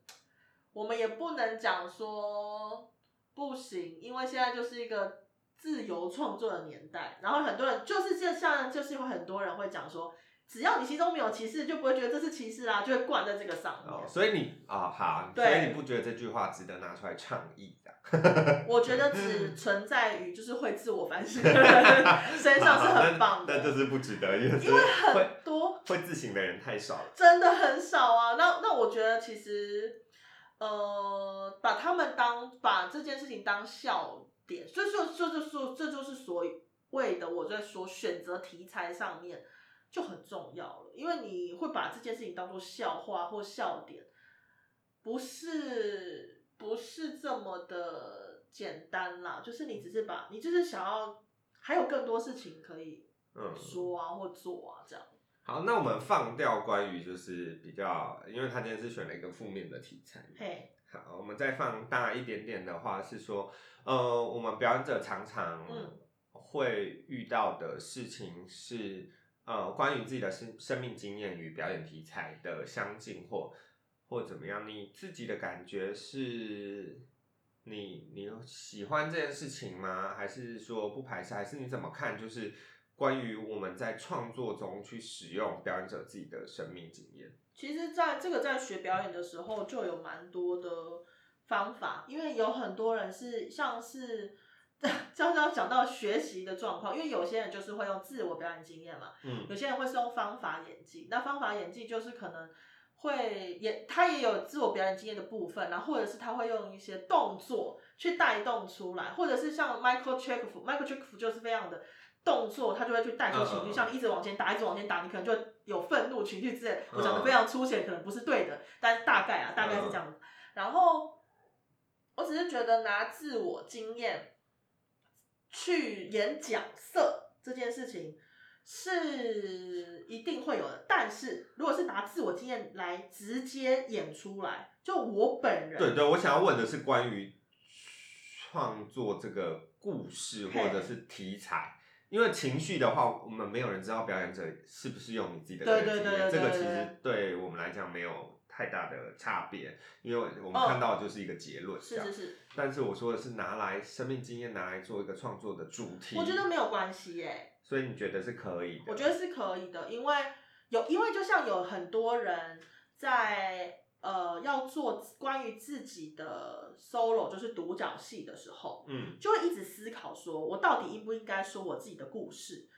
我们也不能讲说不行，因为现在就是一个自由创作的年代，然后很多人就是这像就是会很多人会讲说。只要你心中没有歧视，就不会觉得这是歧视啊，就会灌在这个上面。哦，所以你啊、好，所以你不觉得这句话值得拿出来倡议的？(laughs) 我觉得只存在于就是会自我反省的人身上是很棒的，但这是不值得，因为因为很多会自省的人太少了。真的很少啊。那那我觉得其实，呃，把他们当把这件事情当笑点，所以说这就说这就是所谓的我在说选择题材上面就很重要了，因为你会把这件事情当做笑话或笑点，不是不是这么的简单啦，就是你只是把你就是想要还有更多事情可以嗯，说啊或做啊这样。好，那我们放掉关于就是比较，因为他今天是选了一个负面的题材。嘿，好，我们再放大一点点的话是说，呃，我们表演者常常嗯会遇到的事情是，呃，关于自己的生生命经验与表演题材的相近或或怎么样，你自己的感觉是，你你喜欢这件事情吗？还是说不排斥？还是你怎么看？就是关于我们在创作中去使用表演者自己的生命经验。其实在这个在学表演的时候就有蛮多的方法，因为有很多人是像是。(laughs) 刚刚讲到学习的状况，因为有些人就是会用自我表演经验嘛，嗯有些人会是用方法演技。那方法演技就是可能会也他也有自我表演经验的部分，然后或者是他会用一些动作去带动出来，或者是像 Michael c h e k f m i c h a e l c h e k f 就是非常的动作，他就会去带出情绪，像你一直往前打，一直往前打，你可能就有愤怒情绪之类。我嗯讲的非常粗浅，可能不是对的，但是大概啊，大概是这样。然后我只是觉得拿自我经验去演角色这件事情是一定会有的，但是如果是拿自我经验来直接演出来，就我本人对对，我想要问的是关于创作这个故事或者是题材。因为情绪的话，我们没有人知道表演者是不是用你自己的个人对对经验，对对这个其实对我们来讲没有太大的差别，因为我们哦看到的就是一个结论。是是是，但是我说的是拿来生命经验拿来做一个创作的主题，我觉得没有关系耶、所以你觉得是可以的？我觉得是可以的，因为有因为就像有很多人在呃要做关于自己的 solo 就是独角戏的时候，嗯就会一直思考说，我到底应不应该说我自己的故事？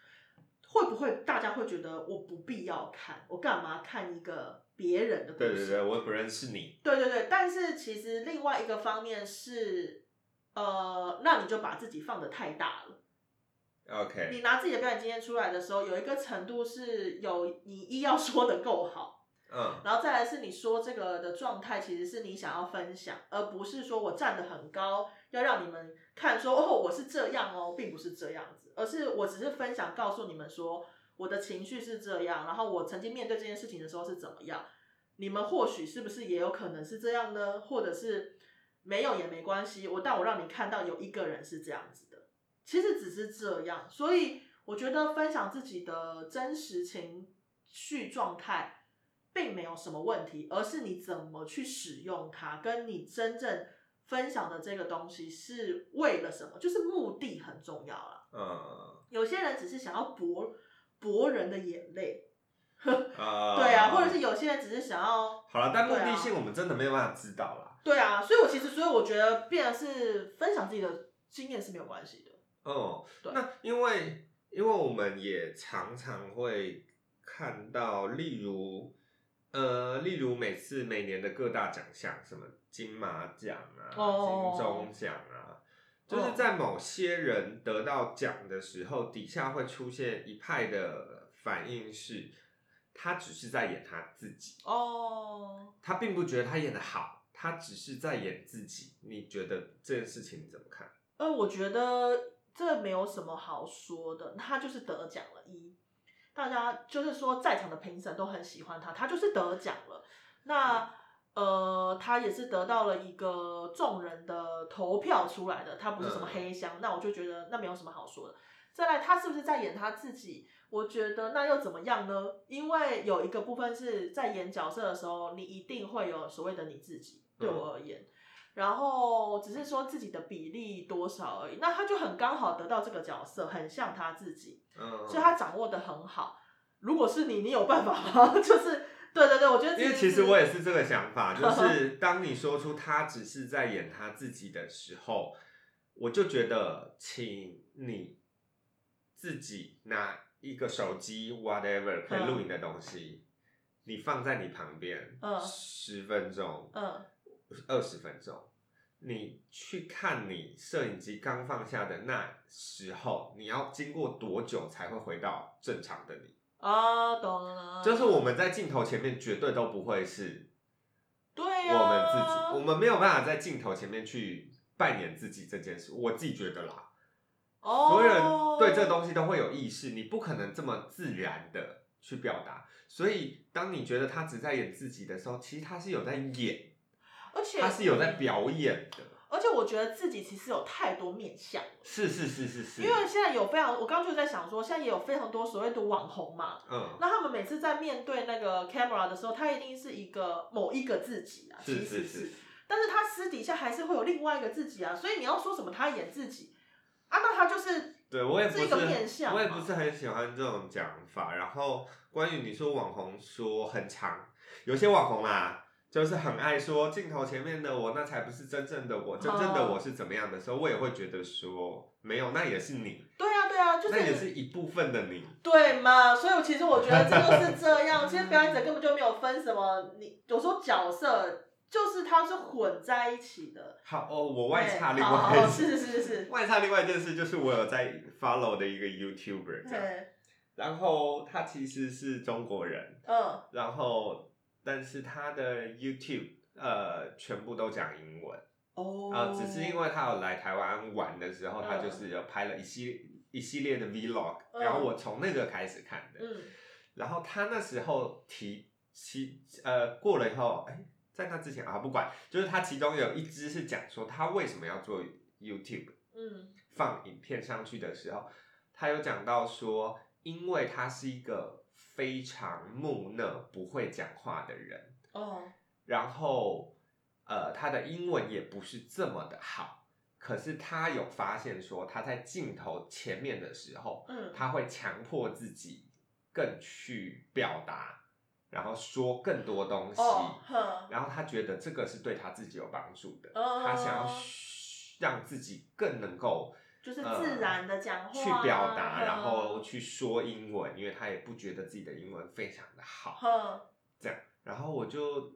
会不会大家会觉得我不必要看，我干嘛看一个别人的故事？对对对，我也不认识你。对对对，但是其实另外一个方面是，呃，那你就把自己放的太大了。OK，你拿自己的表演经验出来的时候，有一个程度是有你一要说的够好，嗯。然后再来是你说这个的状态其实是你想要分享，而不是说我站得很高，要让你们看说哦我是这样哦，并不是这样子，而是我只是分享告诉你们说我的情绪是这样，然后我曾经面对这件事情的时候是怎么样，你们或许是不是也有可能是这样呢？或者是没有也没关系，我但我让你看到有一个人是这样子。的，其实只是这样，所以我觉得分享自己的真实情绪状态。并没有什么问题，而是你怎么去使用它，跟你真正分享的这个东西是为了什么，就是目的很重要了。嗯有些人只是想要博博人的眼泪，啊，对啊，或者是有些人只是想要，好了，但目的性我们真的没有办法知道啦。对啊，所以我其实，所以我觉得，变成是分享自己的经验是没有关系的。哦，对那因为因为我们也常常会看到，例如呃，例如每次每年的各大奖项，什么金马奖啊、哦金钟奖啊，就是在某些人得到奖的时候，底下会出现一派的反应是，他只是在演他自己，哦，他并不觉得他演的好，他只是在演自己。你觉得这件事情你怎么看？呃，我觉得这没有什么好说的，他就是得奖了。一，大家就是说在场的评审都很喜欢他，他就是得奖了。那呃，他也是得到了一个众人的投票出来的，他不是什么黑箱。那我就觉得那没有什么好说的。再来，他是不是在演他自己？我觉得那又怎么样呢？因为有一个部分是在演角色的时候，你一定会有所谓的你自己。对我而言，然后只是说自己的比例多少而已。那他就很刚好得到这个角色，很像他自己，嗯，所以他掌握的很好。如果是你，你有办法吗？(laughs) 就是对对对，我觉得因为其实我也是这个想法，就 (laughs) 是当你说出他只是在演他自己的时候，我就觉得，请你自己拿一个手机，whatever 可以录影的东西，你放在你旁边，嗯十分钟，嗯二十分钟，你去看你摄影机刚放下的那时候，你要经过多久才会回到正常的你？哦，懂了。就是我们在镜头前面绝对都不会是对呀、我们自己，我们没有办法在镜头前面去扮演自己这件事。我自己觉得啦，哦，所有人对这东西都会有意识，你不可能这么自然的去表达。所以，当你觉得他只在演自己的时候，其实他是有在演，而且他是有在表演的。而且我觉得自己其实有太多面相。是是是是是，因为现在有非常，我刚刚就在想说，现在也有非常多所谓的网红嘛，嗯，那他们每次在面对那个 camera 的时候，他一定是一个某一个自己啊，是其实是是，但是他私底下还是会有另外一个自己啊，所以你要说什么他演自己啊，那他就是对我也不是是一个面相我也不是很喜欢这种讲法。然后关于你说网红说很长，有些网红啊。就是很爱说镜头前面的我，那才不是真正的我，真正的我是怎么样的时候，我也会觉得说没有，那也是你。对啊对对啊，就那也是是一部分的你。对嘛，所以其实我觉得这就是这样。其实表演者根本就没有分什么，你有时候角色就是它是混在一起的。好哦，我外对插另好好好外一件事，是是是是，(laughs) 外插另外一件事就是我有在 follow 的一个 YouTuber 这样，对，然后他其实是中国人，嗯然后但是他的 YouTube 呃全部都讲英文。哦，啊、只是因为他有来台湾玩的时候，他嗯就是有拍了一系一系列的 Vlog，、嗯然后我从那个开始看的。嗯然后他那时候提其呃过了以后，哎，在那之前啊不管，就是他其中有一支是讲说他为什么要做 YouTube 嗯放影片上去的时候，他有讲到说，因为他是一个非常木讷、不会讲话的人，哦。然后呃，他的英文也不是这么的好，可是他有发现说他在镜头前面的时候，嗯。他会强迫自己更去表达，然后说更多东西，然后他觉得这个是对他自己有帮助的，哦。他想要嘘让自己更能够。就是自然的讲话去表达，嗯然后去说英文，因为他也不觉得自己的英文非常的好。哼这样，然后我就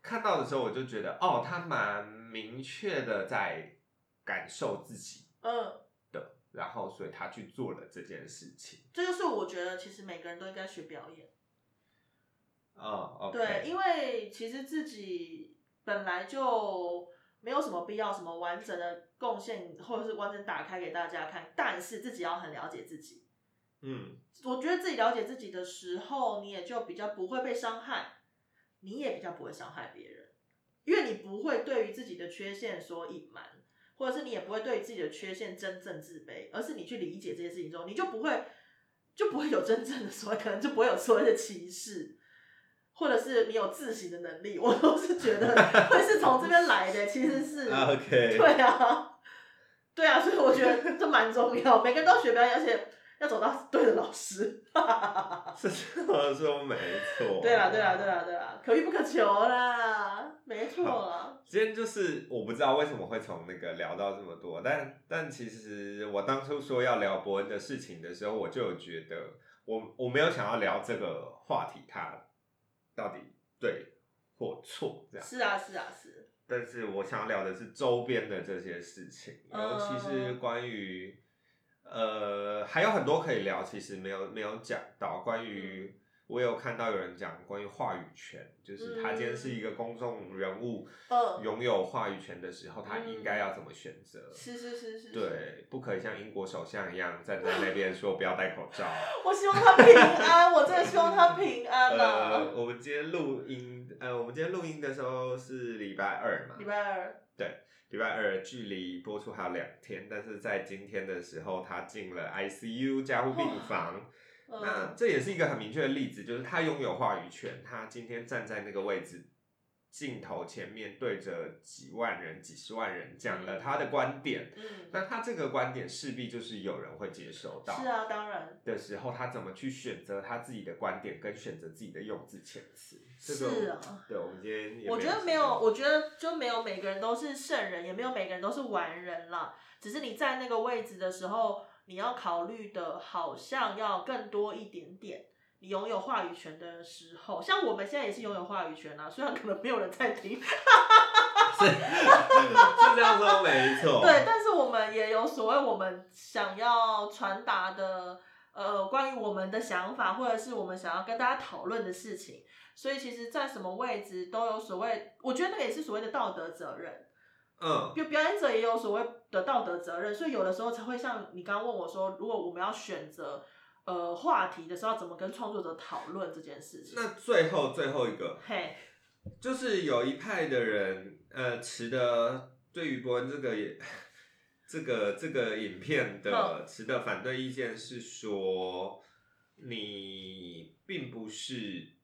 看到的时候，我就觉得，哦，他蛮明确的在感受自己嗯，的，然后所以他去做了这件事情。这就是我觉得其实每个人都应该学表演。哦对，因为其实自己本来就没有什么必要什么完整的贡献，或者是完整打开给大家看，但是自己要很了解自己。嗯，我觉得自己了解自己的时候，你也就比较不会被伤害，你也比较不会伤害别人，因为你不会对于自己的缺陷所隐瞒，或者是你也不会对于自己的缺陷真正自卑，而是你去理解这些事情之后，你就不会就不会有真正的所谓，可能就不会有所谓的歧视。或者是你有自省的能力，我都是觉得会是从这边来的，其实是 OK，对啊，对啊，所以我觉得这蛮重要，每个人都学表演，而且要找到对的老师。(laughs) 是这么说没错。对啦，对啦，对啦，对啦，可遇不可求啦，没错啦。今天就是我不知道为什么会从那个聊到这么多，但但其实我当初说要聊伯恩的事情的时候，我就有觉得我我没有想要聊这个话题，它到底对或错这样。是啊，是啊，是。但是我想要聊的是周边的这些事情，嗯尤其是关于呃还有很多可以聊，其实没有没有讲到关于。我有看到有人讲关于话语权，就是他今天是一个公众人物，嗯拥有话语权的时候，他应该要怎么选择？是是是是。，对，不可以像英国首相一样站在那边说不要戴口罩。(laughs) 我希望他平安，我真的希望他平安呃，我们今天录音，呃，我们今天录音的时候是礼拜二嘛礼，拜二，对礼拜二距离播出还有两天，但是在今天的时候，他进了 ICU 加护病房。那嗯，这也是一个很明确的例子，就是他拥有话语权，他今天站在那个位置，镜头前面对着几万人、几十万人讲了他的观点，嗯，那他这个观点势必就是有人会接收到。是啊，当然。的时候，他怎么去选择他自己的观点，跟选择自己的用字遣词？这个是啊对，我们今天也我觉得没有，我觉得就没有每个人都是圣人，也没有每个人都是完人了。只是你在那个位置的时候，你要考虑的好像要更多一点点。你拥有话语权的时候，像我们现在也是拥有话语权啊，虽然可能没有人在听，(laughs) 是 (laughs) 是这样说没错。对，但是我们也有所谓我们想要传达的，呃，关于我们的想法，或者是我们想要跟大家讨论的事情。所以其实，在什么位置都有所谓，我觉得那个也是所谓的道德责任。嗯，就表演者也有所谓的道德责任，所以有的时候才会像你刚刚问我说，如果我们要选择呃话题的时候，要怎么跟创作者讨论这件事情？那最后最后一个，嘿，就是有一派的人，呃，持的对于伯恩这个也这个这个影片的持的反对意见是说，你并不是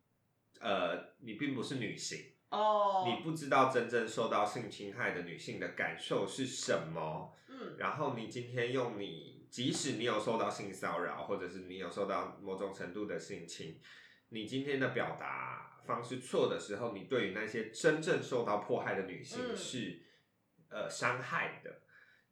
呃，你并不是女性。哦，你不知道真正受到性侵害的女性的感受是什么，嗯。然后你今天用你，即使你有受到性骚扰，或者是你有受到某种程度的性侵，你今天的表达方式错的时候，你对于那些真正受到迫害的女性嗯。是、呃伤害的。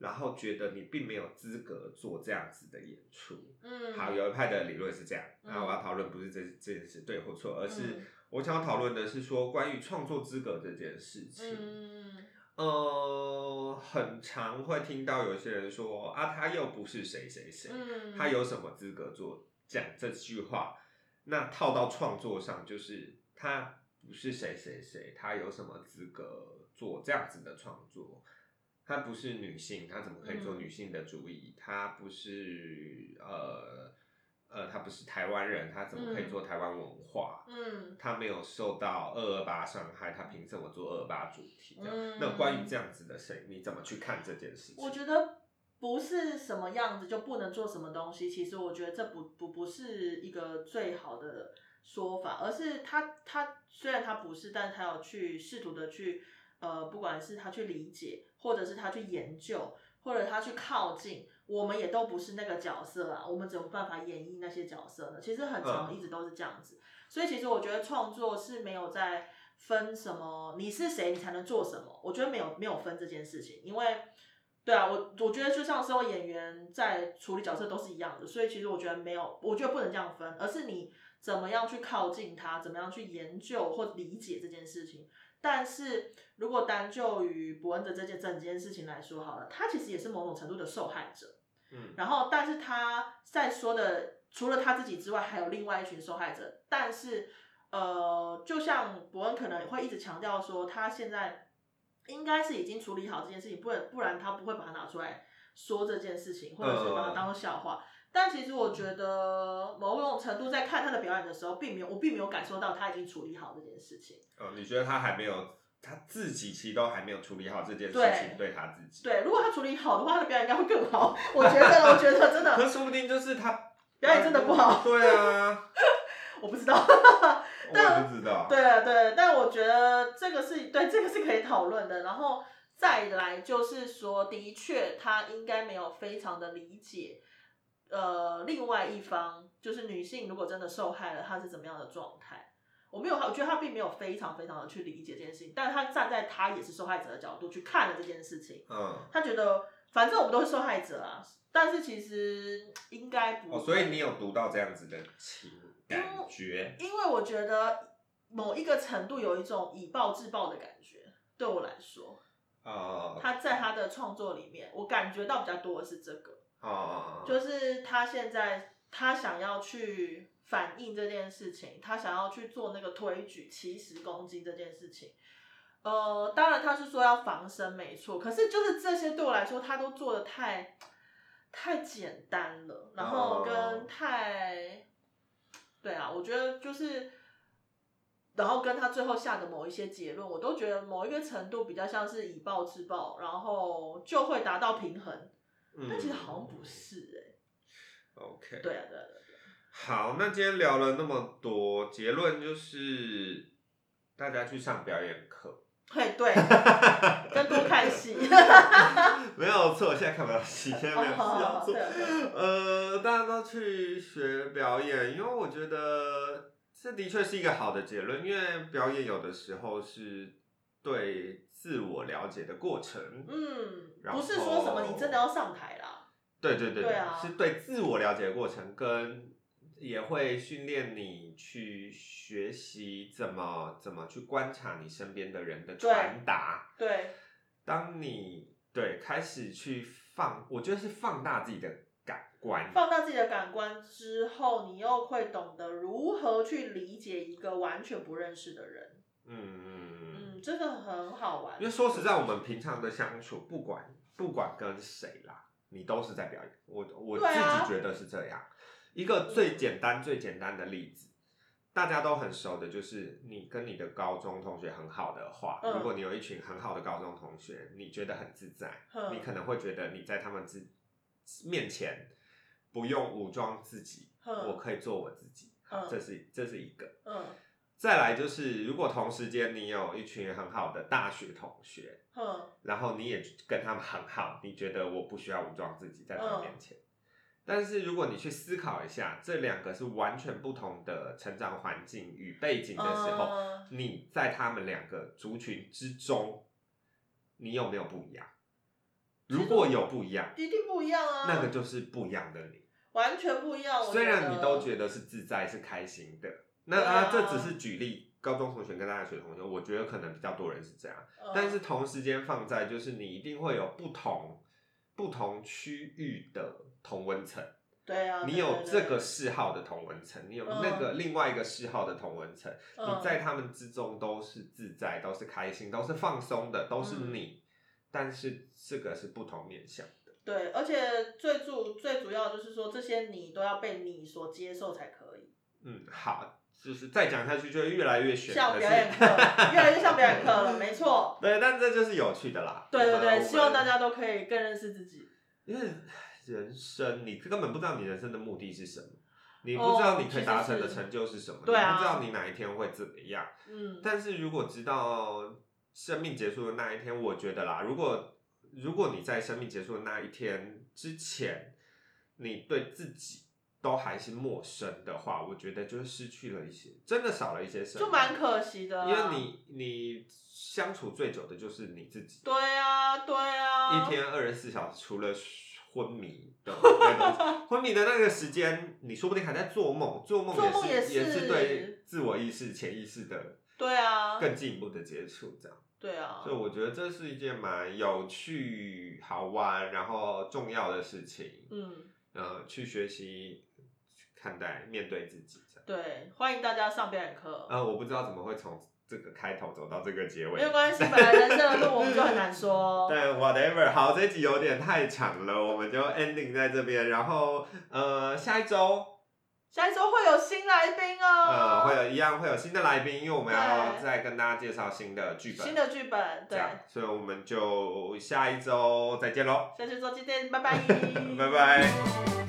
然后觉得你并没有资格做这样子的演出。嗯，好，有一派的理论是这样，嗯那我要讨论不是这这件事对或错，而是嗯我想要讨论的是说关于创作资格这件事情。嗯呃，很常会听到有些人说啊，他又不是谁谁谁，嗯，他有什么资格做讲这句话？那套到创作上，就是他不是谁谁谁，他有什么资格做这样子的创作？他不是女性，她怎么可以做嗯女性的主义？她不是呃呃，她不是台湾人，她怎么可以做台湾文化？嗯她没有受到二二八伤害，她凭什么做二二八主题？这样，嗯那关于这样子的谁，你怎么去看这件事情？我觉得不是什么样子就不能做什么东西，其实我觉得这不不不是一个最好的说法，而是他他虽然他不是，但是他有去试图的去呃，不管是他去理解，或者是他去研究，或者他去靠近，我们也都不是那个角色啊，我们怎么办法演绎那些角色呢？其实很长嗯一直都是这样子，所以其实我觉得创作是没有在分什么你是谁你才能做什么，我觉得没有没有分这件事情，因为。对啊，我我觉得就像所有演员在处理角色都是一样的，所以其实我觉得没有，我觉得不能这样分，而是你怎么样去靠近他，怎么样去研究或理解这件事情。但是如果单就于伯恩的这件整件事情来说好了，他其实也是某种程度的受害者。嗯然后，但是他在说的除了他自己之外，还有另外一群受害者。但是，呃，就像伯恩可能会一直强调说，他现在应该是已经处理好这件事情，不然不然他不会把它拿出来说这件事情，或者是把它当做笑话。但其实我觉得某种程度在看他的表演的时候，并没有我并没有感受到他已经处理好这件事情。哦，你觉得他还没有，他自己其实都还没有处理好这件事情，对他自己。对，如果他处理好的话，他的表演应该会更好。我觉得，我觉得真的 (laughs) 可说不定就是他 (laughs) 表演真的不好，对啊，我不知道。(laughs) 我不知道。对啊，对，但我觉得这个是对这个是可以讨论的。然后再来就是说，的确他应该没有非常的理解，呃，另外一方就是女性如果真的受害了，她是怎么样的状态。我没有，我觉得他并没有非常非常的去理解这件事情，但是他站在他也是受害者的角度去看了这件事情，嗯，他觉得反正我们都是受害者啊，但是其实应该不哦，会。所以你有读到这样子的情感觉，因为我觉得某一个程度有一种以暴制暴的感觉，对我来说，啊他在他的创作里面，我感觉到比较多的是这个，啊，就是他现在他想要去反映这件事情，他想要去做那个推举七十公斤这件事情。呃，当然他是说要防身没错，可是就是这些对我来说，他都做的太太简单了，然后跟太，对啊，我觉得就是，然后跟他最后下的某一些结论，我都觉得某一个程度比较像是以暴制暴，然后就会达到平衡，嗯。但其实好像不是哎、OK，对啊，对啊，对啊。好，那今天聊了那么多，结论就是大家去上表演课，嘿，对，(laughs) 跟多看戏。(laughs) 没有错，现在看不到戏，现在没有戏要做。呃，大家都去学表演，因为我觉得这的确是一个好的结论，因为表演有的时候是对自我了解的过程。嗯，不是说什么你真的要上台啦。对对对对啊是对自我了解的过程，跟也会训练你去学习怎么怎么去观察你身边的人的对传达。对，当你对开始去放，我觉得是放大自己的感官。放大自己的感官之后，你又会懂得如何去理解一个完全不认识的人。嗯嗯嗯。嗯，这个很好玩。因为说实在，我们平常的相处，不管不管跟谁啦，你都是在表演。我我自己觉得是这样。一个最简单最简单的例子，大家都很熟的，就是你跟你的高中同学很好的话，嗯如果你有一群很好的高中同学，你觉得很自在，哼你可能会觉得你在他们之面前不用武装自己，哼我可以做我自己。这是这是一个。嗯再来就是，如果同时间你有一群很好的大学同学，哼然后你也跟他们很好，你觉得我不需要武装自己在他嗯们面前。但是如果你去思考一下，这两个是完全不同的成长环境与背景的时候，嗯你在他们两个族群之中，你有没有不一样？如果有不一样，一定不一样啊，那个就是不一样的你。完全不一样。我虽然你都觉得是自在是开心的，那啊啊。这只是举例，高中同学跟大学同学，我觉得可能比较多人是这样。嗯。但是同时间放在就是你一定会有不同不同区域的同温层，对啊，你有这个嗜好的同温层，你有嗯。那个另外一个嗜好的同温层，嗯。你在他们之中都是自在，都是开心，都是放松的，都是嗯。你，但是这个是不同面向的。对，而且最主最主要就是说，这些你都要被你所接受才可以。嗯，好，就是再讲下去就会越来越玄，可是像表演课，越来越像表演课了，没错。(laughs) 对，但这就是有趣的啦。对对对，希望大家都可以更认识自己。因为人生，你根本不知道你人生的目的是什么，你不哦知道你可以达成的成就是什么，对不知道你哪一天会怎么样。嗯，但是如果知道生命结束的那一天，我觉得啦，如果如果你在生命结束的那一天之前，你对自己都还是陌生的话，我觉得就是失去了一些，真的少了一些什么，就蛮可惜的啊。因为你你相处最久的就是你自己，对啊，对啊，一天二十四小时，除了昏迷的那个 (laughs) 昏迷的那个时间，你说不定还在做梦，做梦做梦也是。也是是对自我意识、潜意识的对啊，更进一步的接触，这样。对啊。所以，我觉得这是一件蛮有趣、好玩，然后重要的事情。嗯，呃，去学习、去看待、面对自己。对，欢迎大家上表演课。呃，我不知道怎么会从这个开头走到这个结尾。没有关系，本来人生的路我们就很难说。(laughs) 但 whatever，好，这集有点太长了，我们就 ending 在这边。然后呃，下一周下一周会有新来宾哦。呃会有一样会有新的来宾，因为我们要再跟大家介绍新的剧本，新的剧本，对，所以我们就下一周再见喽，下一周见，拜拜，(laughs) 拜拜。